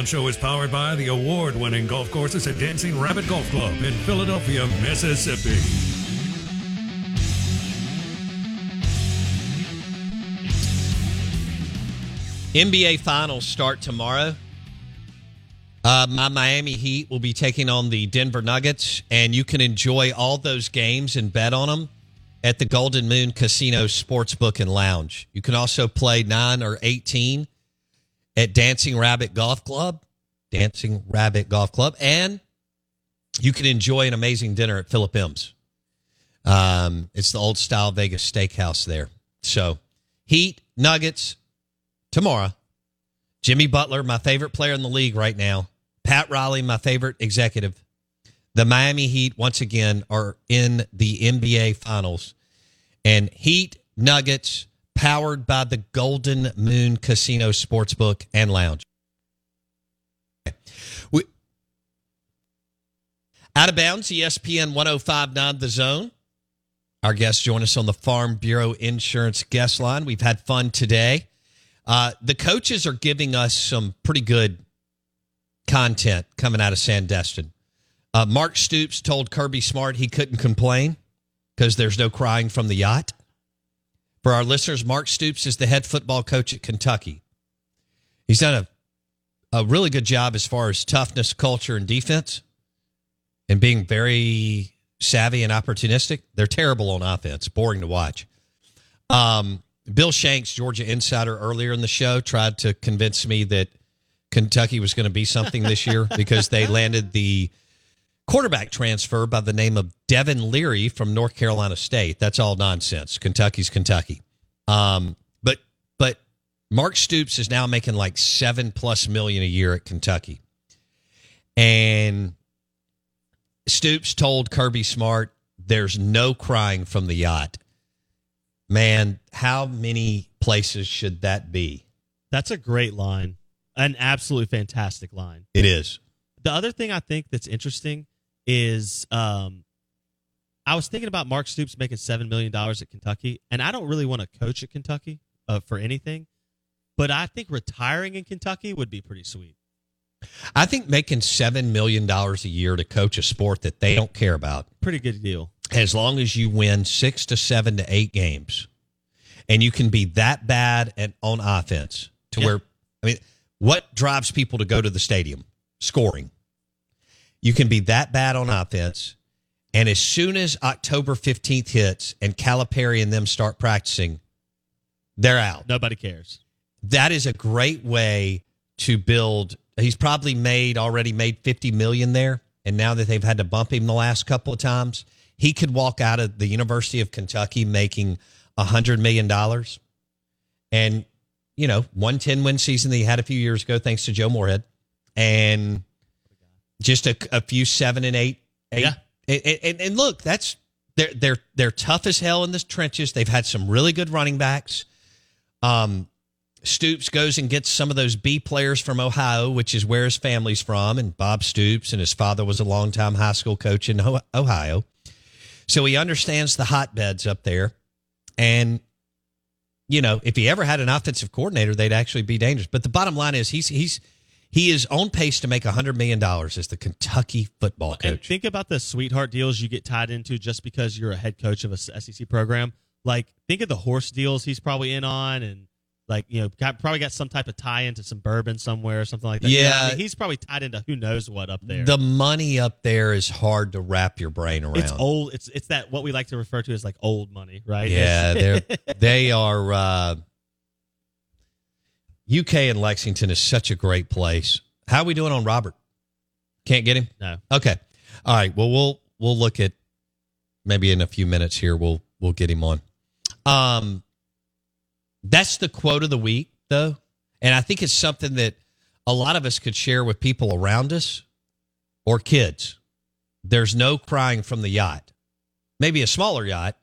Show is powered by the award winning golf courses at Dancing Rabbit Golf Club in Philadelphia, Mississippi. NBA Finals start tomorrow. Uh, my Miami Heat will be taking on the Denver Nuggets, and you can enjoy all those games and bet on them at the Golden Moon Casino Sportsbook and Lounge. You can also play 9 or 18 at Dancing Rabbit Golf Club, Dancing Rabbit Golf Club, and you can enjoy an amazing dinner at Philip M's. Um, it's the old style Vegas steakhouse there. So, Heat, Nuggets, tomorrow. Jimmy Butler, my favorite player in the league right now. Pat Riley, my favorite executive. The Miami Heat, once again, are in the NBA Finals. And Heat, Nuggets, powered by the Golden Moon Casino Sportsbook and Lounge. We, out of bounds, ESPN 1059 The Zone. Our guests join us on the Farm Bureau Insurance guest line. We've had fun today. Uh, the coaches are giving us some pretty good content coming out of Sandestin. Uh, Mark Stoops told Kirby Smart he couldn't complain because there's no crying from the yacht. For our listeners, Mark Stoops is the head football coach at Kentucky. He's done a, a really good job as far as toughness, culture, and defense, and being very savvy and opportunistic. They're terrible on offense, boring to watch. Um, Bill Shanks, Georgia insider, earlier in the show tried to convince me that Kentucky was going to be something this year because they landed the quarterback transfer by the name of Devin Leary from North Carolina State. That's all nonsense. Kentucky's Kentucky. Um, but but Mark Stoops is now making like seven plus million a year at Kentucky, and Stoops told Kirby Smart, "There's no crying from the yacht." Man, how many places should that be? That's a great line. An absolutely fantastic line. It is. The other thing I think that's interesting is um, I was thinking about Mark Stoops making $7 million at Kentucky, and I don't really want to coach at Kentucky uh, for anything, but I think retiring in Kentucky would be pretty sweet. I think making $7 million a year to coach a sport that they don't care about. Pretty good deal. As long as you win six to seven to eight games and you can be that bad at, on offense to Yeah. where, I mean, what drives people to go to the stadium? Scoring. You can be that bad on offense. And as soon as October 15th hits and Calipari and them start practicing, they're out. Nobody cares. That is a great way to build. He's probably made already made 50 million there. And now that they've had to bump him the last couple of times, he could walk out of the University of Kentucky making a hundred million dollars. And, you know, one 10 win season that he had a few years ago, thanks to Joe Moorhead. And just a, a few seven and eight, eight. Yeah. And, and, and look, that's they're they're they're tough as hell in the trenches. They've had some really good running backs. Um, Stoops goes and gets some of those B players from Ohio, which is where his family's from. And Bob Stoops and his father was a longtime high school coach in Ohio. So he understands the hotbeds up there. And, you know, if he ever had an offensive coordinator, they'd actually be dangerous. But the bottom line is he's, he's, he is on pace to make $100 million as the Kentucky football And coach. think about the sweetheart deals you get tied into just because you're a head coach of a SEC program. Like, think of the horse deals he's probably in on, and like you know, got, probably got some type of tie into some bourbon somewhere or something like that. Know I Yeah. mean? he's probably tied into who knows what up there. The money up there is hard to wrap your brain around. it's old. It's it's that what we like to refer to as like old money, right? Yeah, they're they are. Uh, UK and Lexington is such a great place. How are we doing on Robert? Can't get him. no. Okay. All right. Well, we'll we'll look at maybe in a few minutes here. We'll we'll get him on. Um, that's the quote of the week, though, and I think it's something that a lot of us could share with people around us or kids. There's no crying from the yacht. Maybe a smaller yacht,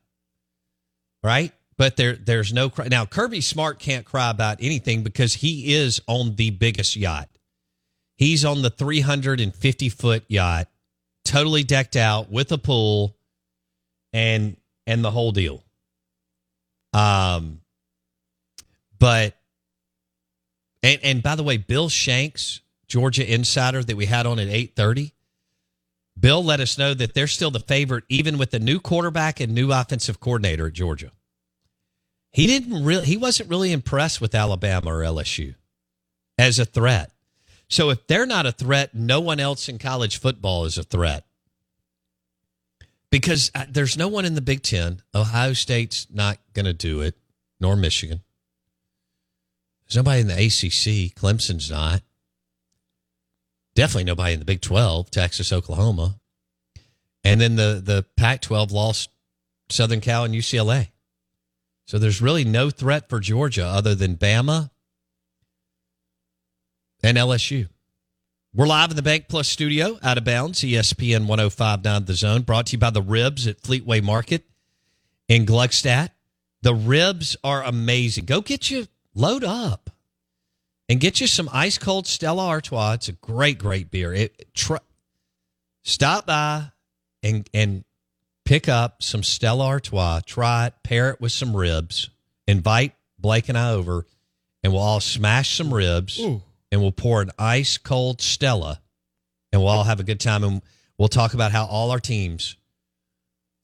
right? But there there's no cry. Now Kirby Smart can't cry about anything because he is on the biggest yacht. He's on the 350 foot yacht, totally decked out with a pool and and the whole deal. Um but and and by the way, Bill Shanks, Georgia insider that we had on at 8:30, Bill let us know that they're still the favorite even with the new quarterback and new offensive coordinator at Georgia. He didn't really he wasn't really impressed with Alabama or LSU as a threat. So if they're not a threat, no one else in college football is a threat. Because uh, there's no one in the Big 10. Ohio State's not going to do it, nor Michigan. There's nobody in the ACC. Clemson's not. Definitely nobody in the Big 12, Texas, Oklahoma. And then the the Pac-12 lost Southern Cal and UCLA. So there's really no threat for Georgia other than Bama and LSU. We're live in the BankPlus studio, out of bounds, ESPN 1059 The Zone, brought to you by the Ribs at Fleetway Market in Gluckstadt. The ribs are amazing. Go get you, load up and get you some ice cold Stella Artois. It's a great, great beer. It, stop by and, and pick up some Stella Artois, try it, pair it with some ribs, invite Blake and I over, and we'll all smash some ribs and we'll pour an ice cold Stella and we'll all have a good time. And we'll talk about how all our teams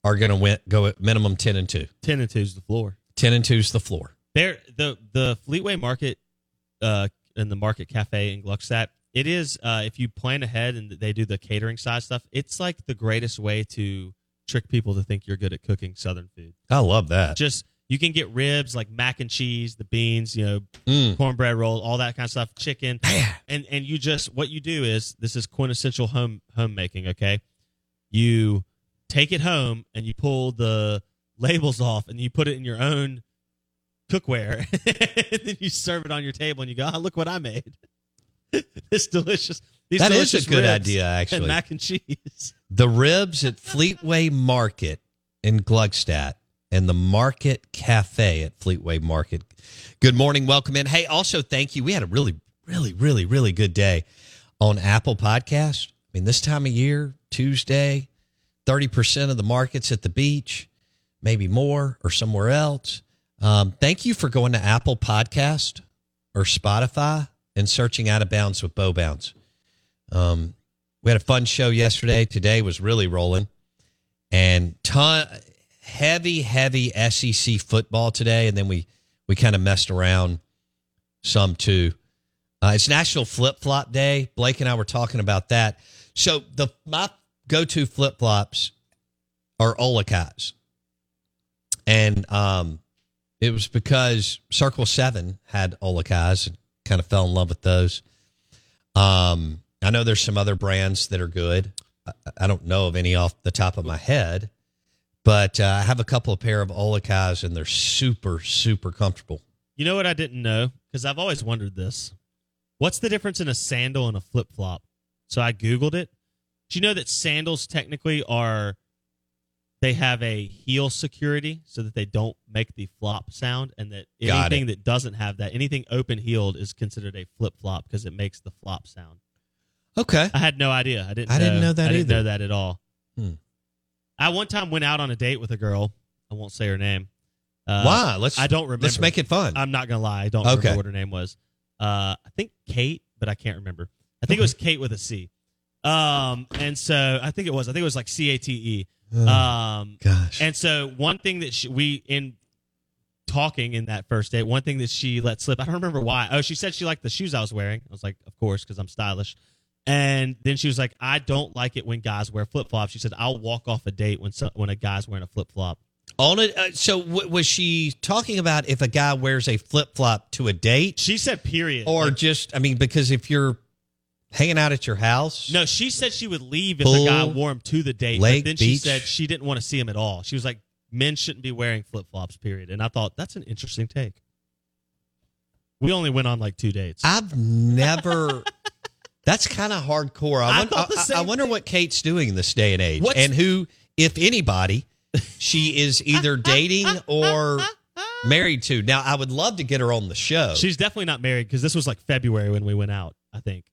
are going to win, go at minimum 10 and 2. Ten and two's the floor. 10 and 2 is the floor. There, the the Fleetway Market, uh, and the Market Cafe in Gluckstadt. It is uh, if you plan ahead and they do the catering side stuff. It's like the greatest way to trick people to think you're good at cooking Southern food. I love that. Just you can get ribs like mac and cheese, the beans, you know, Mm. cornbread roll, all that kind of stuff, chicken, and and you just what you do is this is quintessential home homemaking. Okay, you take it home and you pull the labels off and you put it in your own cookware, and then you serve it on your table and you go, oh, look what I made. this delicious. These That is delicious a good idea, actually. And mac and cheese. The ribs at Fleetway Market in Gluckstadt and the Market Cafe at Fleetway Market. Good morning. Welcome in. Hey, also thank you. We had a really, really, really, really good day on Apple Podcast. I mean, this time of year, Tuesday, 30% of the markets at the beach, maybe more or somewhere else. Um, thank you for going to Apple Podcast or Spotify and searching Out of Bounds with Bo Bounds. Um, we had a fun show yesterday. Today was really rolling, and ton heavy, heavy SEC football today. And then we we kind of messed around some too. Uh, it's National Flip Flop Day. Blake and I were talking about that. So the my go to flip flops are Olukais, and um, it was because Circle Seven had Olukais and kind of fell in love with those. Um, I know there's some other brands that are good. I, I don't know of any off the top of my head, but uh, I have a couple of pair of Olukais and they're super, super comfortable. You know what I didn't know? Because I've always wondered this. What's the difference in a sandal and a flip flop? So I Googled it. Do you know that sandals technically are they have a heel security so that they don't make the flop sound, and that Got anything it. that doesn't have that, anything open heeled, is considered a flip flop because it makes the flop sound. Okay. I had no idea. I didn't. I didn't know that I didn't either. know that at all. Hmm. I one time went out on a date with a girl. I won't say her name. Uh, Why? Let's. I don't remember. Let's make it fun. I'm not gonna lie. I don't Okay. remember what her name was. Uh, I think Kate, but I can't remember. I think it was Kate with a C. Um, and so I think it was. I think it was like C A T E. Um, Gosh. and so one thing that she, we in talking in that first date, one thing that she let slip. I don't remember why. Oh, she said she liked the shoes I was wearing. I was like, of course, because I'm stylish. And then she was like, I don't like it when guys wear flip flops. She said, I'll walk off a date when some, when a guy's wearing a flip flop. On it. Uh, so w- was she talking about if a guy wears a flip flop to a date, She said, period. or Like, just? I mean, because if you're hanging out at your house, No, she said she would leave if Pool, the guy wore him to the date. lake, but then she beach. said she didn't want to see him at all. She was like, men shouldn't be wearing flip flops, period. And I thought, that's an interesting take. We only went on like two dates. I've never. That's kind of hardcore. I, I won- thought the I- I wonder thing. what Kate's doing in this day and age, What's- and who, if anybody, she is either dating or married to. Now, I would love to get her on the show. She's definitely not married because this was like February when we went out, I think.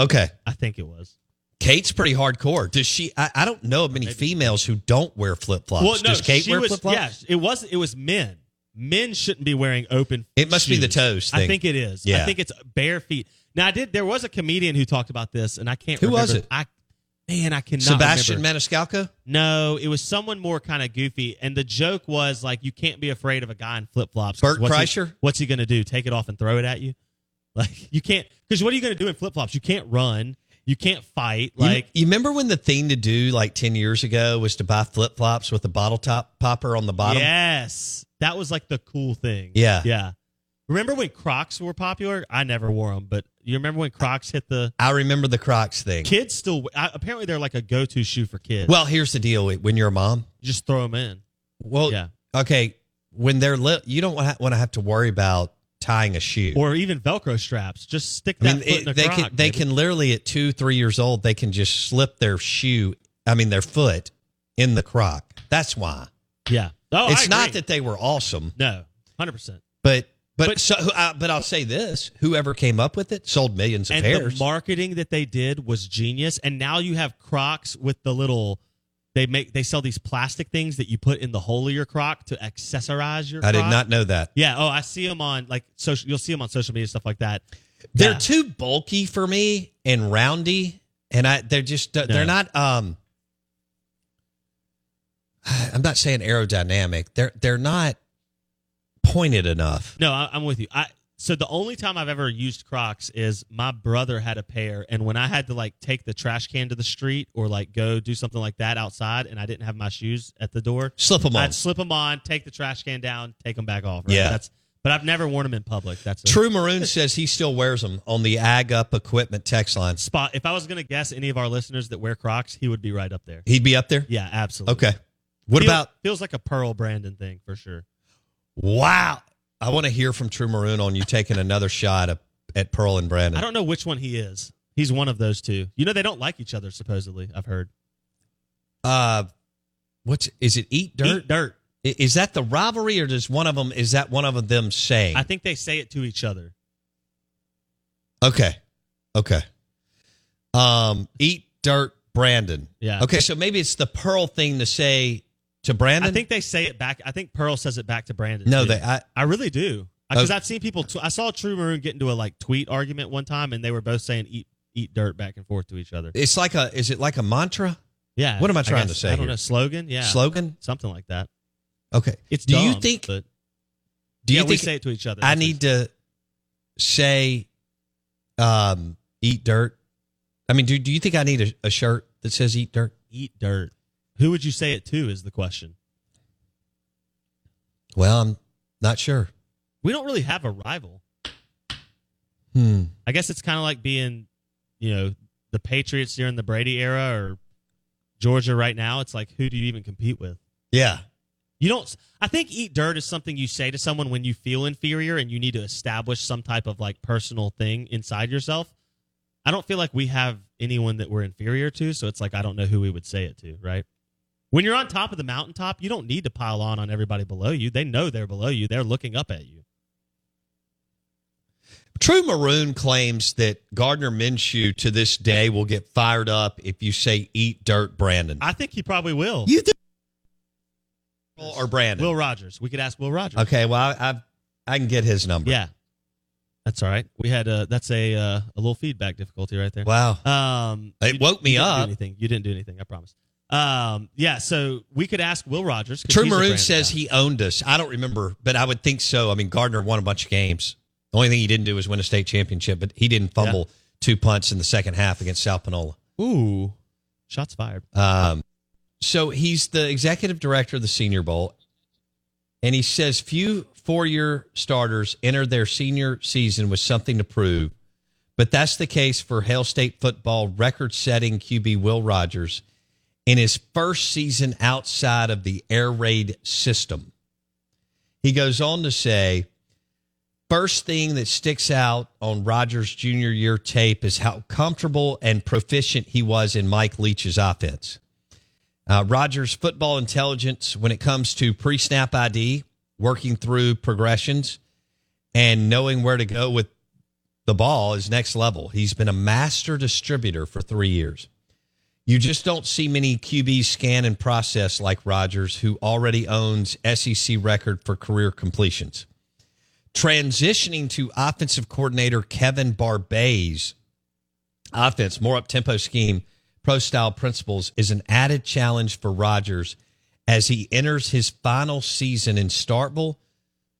okay. I think it was. Kate's pretty hardcore. Does she? I, I don't know of many females who don't wear flip flops. well, no, Does Kate wear flip flops? Yeah, it was. It was men. Men shouldn't be wearing open. It must be the shoes. toes I think it is. Yeah. I think it's bare feet. Now I did. There was a comedian who talked about this, and I can't. Who remember. was it? I man, I cannot. Sebastian remember. Maniscalco. No, it was someone more kind of goofy, and the joke was like, you can't be afraid of a guy in flip flops. Bert what's he- Kreischer? what's he going to do? Take it off and throw it at you? Like you can't because what are you going to do in flip flops? You can't run. You can't fight. You- Like you, remember when the thing to do like ten years ago was to buy flip flops with a bottle top popper on the bottom? yes, that was like the cool thing. Yeah. yeah. Remember when Crocs were popular? I never wore them, but you remember when Crocs hit the I remember the Crocs thing. kids? Still, I, apparently they're like a go-to shoe for kids. Well, here's the deal: when you're a mom, just throw them in. well, Yeah. okay, when they're li- you don't want to have to worry about tying a shoe. Or even Velcro straps. Just stick I that mean, foot in a it, they Croc, can they can literally at two three years old they can just slip their shoe. I mean, their foot in the Croc. That's why. Yeah. Oh, it's I not that they were awesome, No, hundred percent. but but, But- so uh, but I'll say this: whoever came up with it sold millions of And pairs. the marketing that they did was genius. And now you have Crocs with the little. They make they sell these plastic things that you put in the hole of your Croc to accessorize your. I did not know that. Yeah. Oh, I see them on like social. You'll see them on social media stuff like that. They're Yeah. too bulky for me and roundy, and I they're just they're No. not. Um, I'm not saying aerodynamic. They're they're not pointed enough. No, I, I'm with you. I so the only time I've ever used Crocs is my brother had a pair, and when I had to like take the trash can to the street or like go do something like that outside, and I didn't have my shoes at the door, Slip them on. I'd slip them on, take the trash can down, take them back off. right? Yeah. that's. But I've never worn them in public. That's True Maroon says he still wears them on the Ag Up Equipment text line. spot. If I was gonna guess any of our listeners that wear Crocs, he would be right up there. He'd be up there. Yeah, absolutely. Okay. What Feel- about? feels like a Pearl Brandon thing for sure. Wow. I want to hear from True Maroon on you taking another shot at, at Pearl and Brandon. I don't know which one he is. He's one of those two. You know they don't like each other supposedly. I've heard. Uh, what's is it? Eat dirt. Eat dirt. Is that the rivalry, or does one of them? Is that one of them say? I think they say it to each other. Okay. Okay. Um, eat dirt, Brandon. Yeah. Okay, so maybe it's the Pearl thing to say to Brandon. I think they say it back. I think Pearl says it back to Brandon. no, too. they. I, I really do because Oh. I've seen people. T- I saw True Maroon get into a like tweet argument one time, and they were both saying "eat eat dirt" back and forth to each other. it's like a. Is it like a mantra? Yeah. What am I trying guess. to say I don't here? know. Slogan. Yeah. Slogan. Something like that. Okay. It's Do you think? But Do you yeah, we say it to each other. I need to say, um, eat dirt? I mean, do do you think I need a, a shirt that says eat dirt? eat dirt. Who would you say it to? Is the question. Well, I'm not sure. We don't really have a rival. Hmm. I guess it's kind of like being, you know, the Patriots during the Brady era or Georgia right now. It's like, who do you even compete with? Yeah. You don't. I think eat dirt is something you say to someone when you feel inferior and you need to establish some type of like personal thing inside yourself. I don't feel like we have anyone that we're inferior to, so it's like I don't know who we would say it to, right? When you're on top of the mountaintop, you don't need to pile on on everybody below you. They know they're below you. They're looking up at you. True Maroon claims that Gardner Minshew to this day will get fired up if you say "eat dirt, Brandon." I think he probably will. you do, or Brandon? Will Rogers. We could ask Will Rogers. Okay, well, I, I I can get his number. Yeah, that's all right. We had a that's a uh, a little feedback difficulty right there. Wow. Um, It woke me you didn't do up. anything. You didn't do anything. I promise. Um, yeah. So we could ask Will Rogers. True Maroon says guy. he owned us. I don't remember, but I would think so. I mean, Gardner won a bunch of games. The only thing he didn't do was win a state championship, but he didn't fumble two punts in the second half against South Panola. Ooh, shots fired. Um, so he's the executive director of the Senior Bowl, and he says few four-year starters enter their senior season with something to prove, but that's the case for Hail State football record-setting QB Will Rogers in his first season outside of the air raid system. He goes on to say, first thing that sticks out on Rogers' junior year tape is how comfortable and proficient he was in Mike Leach's offense. Uh, Rogers' football intelligence when it comes to pre snap ID, working through progressions, and knowing where to go with the ball is next level. He's been a master distributor for three years. You just don't see many QBs scan and process like Rogers, who already owns SEC record for career completions. Transitioning to offensive coordinator Kevin Barbay's offense, more up tempo scheme, pro style principles is an added challenge for Rogers as he enters his final season in Starkville,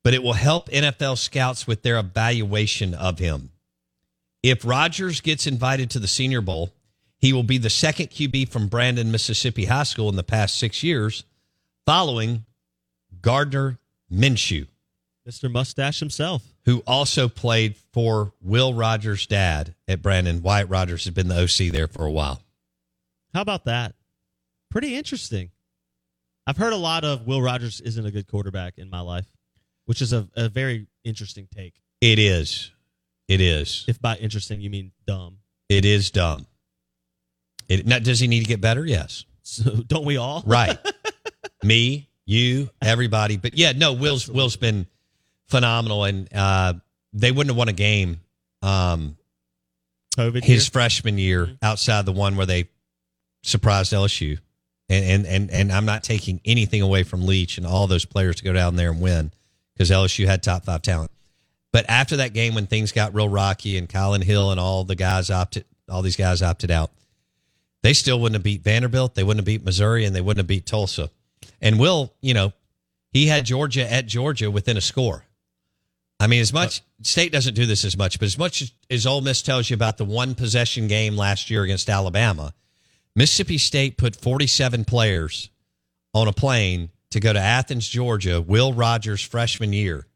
but it will help NFL scouts with their evaluation of him. If Rogers gets invited to the Senior Bowl, he will be the second QB from Brandon, Mississippi High School in the past six years, following Gardner Minshew Mr. Mustache himself. who also played for Will Rogers' dad at Brandon. Wyatt Rogers has been the OC there for a while. How about that? Pretty interesting. I've heard a lot of Will Rogers isn't a good quarterback in my life, which is a, a very interesting take. It is. It is. If by interesting you mean dumb. It is dumb. It, now, does he need to get better? Yes. So don't we all? Right. Me, you, everybody. But yeah, no, Will's Will's been phenomenal, and uh, they wouldn't have won a game um, COVID. his year? freshman year outside the one where they surprised LSU. And, and and and I'm not taking anything away from Leach and all those players to go down there and win because LSU had top five talent. But after that game, when things got real rocky and Kylin Hill and all the guys opted, all these guys opted out, they still wouldn't have beat Vanderbilt. They wouldn't have beat Missouri, and they wouldn't have beat Tulsa. And Will, you know, he had Georgia at Georgia within a score. I mean, as much State doesn't do this as much, but as much as, as Ole Miss tells you about the one possession game last year against Alabama, Mississippi State put 47 players on a plane to go to Athens, Georgia, Will Rogers' freshman year.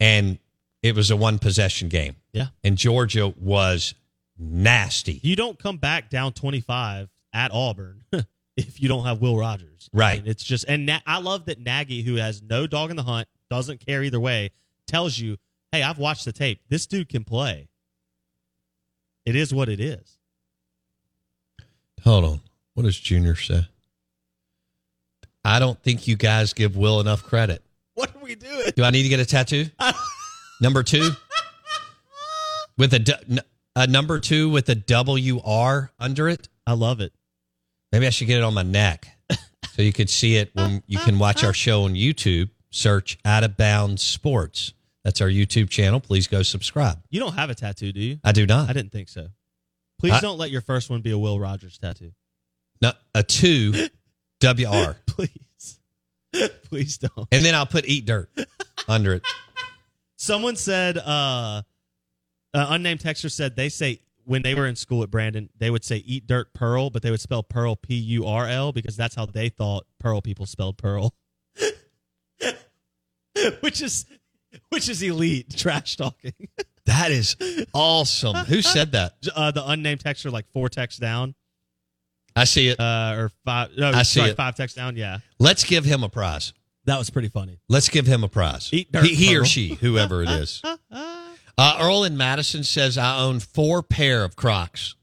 And it was a one possession game. Yeah. And Georgia was nasty. You don't come back down 25 at Auburn if you don't have Will Rogers. I Right. mean, it's just, and Na- I love that Nagy, who has no dog in the hunt, doesn't care either way, tells you, hey, I've watched the tape. This dude can play. It is what it is. Hold on. What does Junior say? I don't think you guys give Will enough credit. What are we doing? Do I need to get a tattoo? number two with a, du- n- a number two with a W R under it. I love it. Maybe I should get it on my neck so you could see it when you can watch our show on YouTube. Search Out of Bounds Sports. That's our YouTube channel. Please go subscribe. You don't have a tattoo, do you? I do not. I didn't think so. Please I- don't let your first one be a Will Rogers tattoo. No, a two W R, Please. Please don't. and then I'll put Eat Dirt under it. Someone said, uh, uh, unnamed texter said they say when they were in school at Brandon, they would say eat dirt pearl, but they would spell pearl P U R L because that's how they thought pearl people spelled pearl. which is which is elite trash talking. That is awesome. Who said that? uh, the unnamed texter, like four texts down, I see it. uh, or five, no, I see sorry, it. five texts down. Yeah, Let's give him a prize. that was pretty funny. Let's give him a prize. Eat dirt, he, he or she, whoever it is. Uh, Earl in Madison says, I own four pair of Crocs.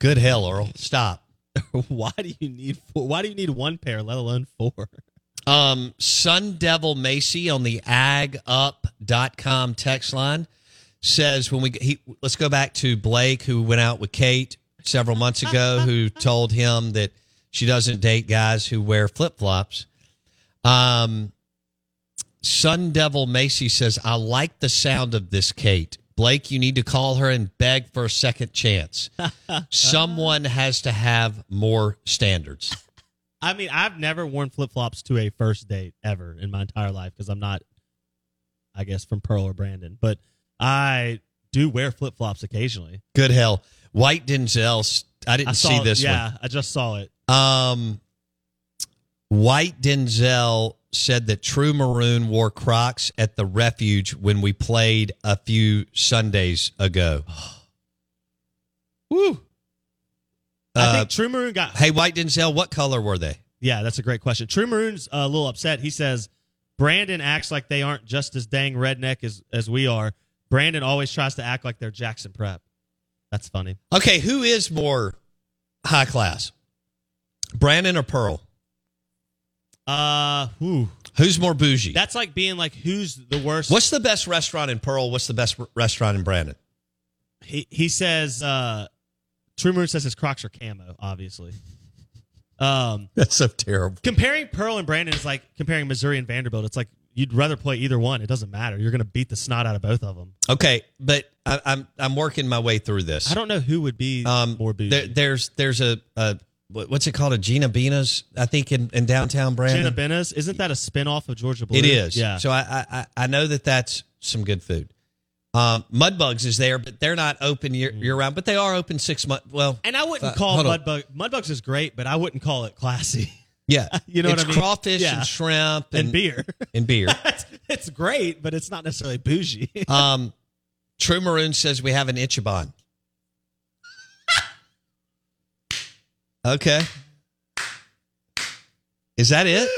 Good hell, Earl. Stop. why do you need four? Why do you need one pair, let alone four? Um, Sun Devil Macy on the agup.com text line says when we he, let's go back to Blake who went out with Kate several months ago who told him that she doesn't date guys who wear flip-flops. Um Sun Devil Macy says I like the sound of this Kate. Blake, you need to call her and beg for a second chance. Someone has to have more standards. I mean, I've never worn flip flops to a first date ever in my entire life because I'm not, I guess, from Pearl or Brandon. But I do wear flip flops occasionally. Good hell. White Denzel. I didn't I see it- this Yeah, I just saw it. Um, White Denzel said that True Maroon wore Crocs at the refuge when we played a few Sundays ago. Woo! I Uh, think True Maroon got. hey, White Denzel, what color were they? Yeah, that's a great question. True Maroon's a little upset. He says Brandon acts like they aren't just as dang redneck as as we are. Brandon always tries to act like they're Jackson Prep. That's funny. Okay, who is more high class? Brandon or Pearl? Uh, whew. Who's more bougie? That's like being like, who's the worst? What's the best restaurant in Pearl? What's the best r- restaurant in Brandon? he he says? Uh, True Maroon says his Crocs are camo, obviously. Um, That's so terrible. comparing Pearl and Brandon is like comparing Missouri and Vanderbilt. It's like you'd rather play either one. It doesn't matter. You're going to beat the snot out of both of them. Okay, but I, I'm I'm working my way through this. I don't know who would be um, more bougie. there- there's there's a, a what's it called a Gina Bina's I think in, in downtown Brandon. Jenna Bena's isn't that a spinoff of Georgia Blue? It is. Yeah. So I, I I- know that that's some good food. Um, Mudbugs is there, but they're not open year, Mm. year round. But they are open six months. Well, and I wouldn't Uh, call. Mudbug Mudbugs is great, but I wouldn't call it classy. yeah, You know it's what I mean? crawfish Yeah. and shrimp and, and beer. and beer. it's, it's great, but it's not necessarily bougie. Um, True Maroon says we have an Ichiban. Okay. Is that it?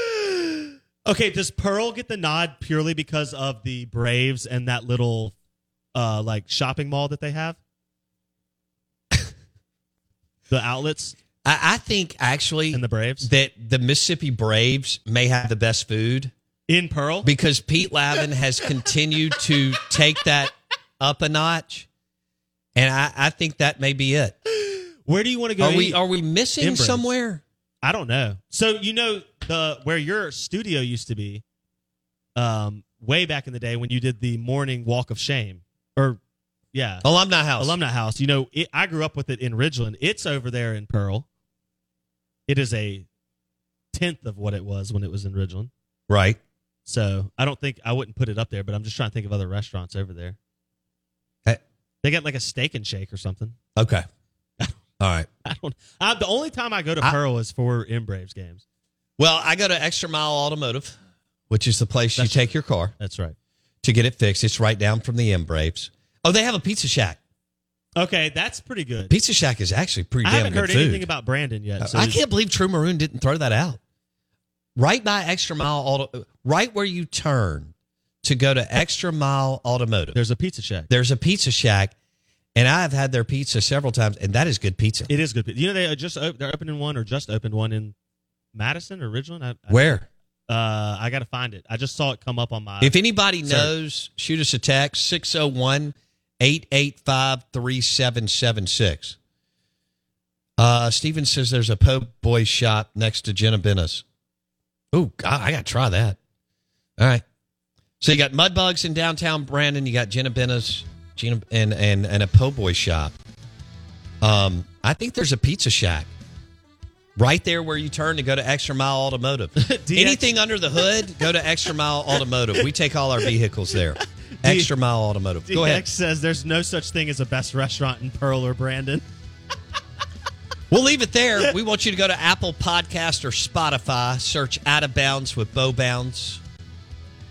okay, does Pearl get the nod purely because of the Braves and that little uh like shopping mall that they have? the outlets I, I think actually and the Braves that the Mississippi Braves may have the best food in Pearl. because Pete Lavin has continued to take that up a notch. And I, I think that may be it. Where do you want to go? Are we are we missing In somewhere? I don't know. So you know the where your studio used to be, um, way back in the day when you did the morning walk of shame, or yeah, Alumni House. alumni house. You know, it, I grew up with it in Ridgeland. It's over there in Pearl. It is a tenth of what it was when it was in Ridgeland. Right. So I don't think I wouldn't put it up there, but I'm just trying to think of other restaurants over there. Hey. They got like a steak and shake or something. Okay. All right. I don't. I, the only time I go to I- Pearl is for M Braves games. Well, I go to Extra Mile Automotive, which is the place That's- you take your car That's right. to get it fixed. It's right down from the M Braves. Oh, they have a Pizza Shack. Okay, that's pretty good. Pizza Shack is actually pretty I damn haven't good heard food. anything about Brandon yet. Uh, so I can't believe True Maroon didn't throw that out. Right by Extra Mile Auto, right where you turn to go to Extra Mile Automotive. There's a pizza shack. There's a Pizza Shack, and I've had their pizza several times, and that is good pizza. It is good. pizza. You know they just op- they're opening one or just opened one in Madison or Ridgeland. I, I, Where? Uh, I got to find it. I just saw it come up on my. If anybody Sir. knows, shoot us a text 601 885 3776. Uh, Steven says there's a po' boy shop next to Jenna Bennis. Oh, God, I got to try that. All right. So you got Mudbugs in downtown Brandon. You got Jenna Bennis Gina, and, and, and a po' boy shop. Um, I think there's a pizza shack right there where you turn to go to Extra Mile Automotive. DX Anything under the hood, go to Extra Mile Automotive. We take all our vehicles there. Extra Mile Automotive. Go ahead. DX says there's no such thing as a best restaurant in Pearl or Brandon. We'll leave it there. We want you to go to Apple Podcast or Spotify, search Out of Bounds with Bo Bounds.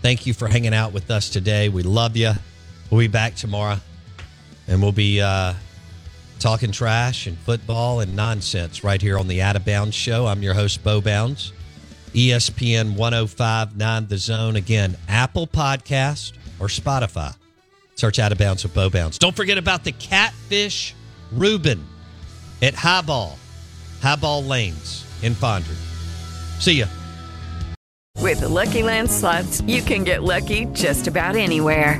Thank you for hanging out with us today. We love you. We'll be back tomorrow, and we'll be uh, talking trash and football and nonsense right here on the Out of Bounds show. I'm your host, Bo Bounds. ESPN 1059 The Zone. Again, Apple Podcast or Spotify. Search Out of Bounds with Bo Bounds. Don't forget about the Catfish Reuben at Highball. Highball Lanes in Fondren. See ya. With the Lucky Land slots, you can get lucky just about anywhere.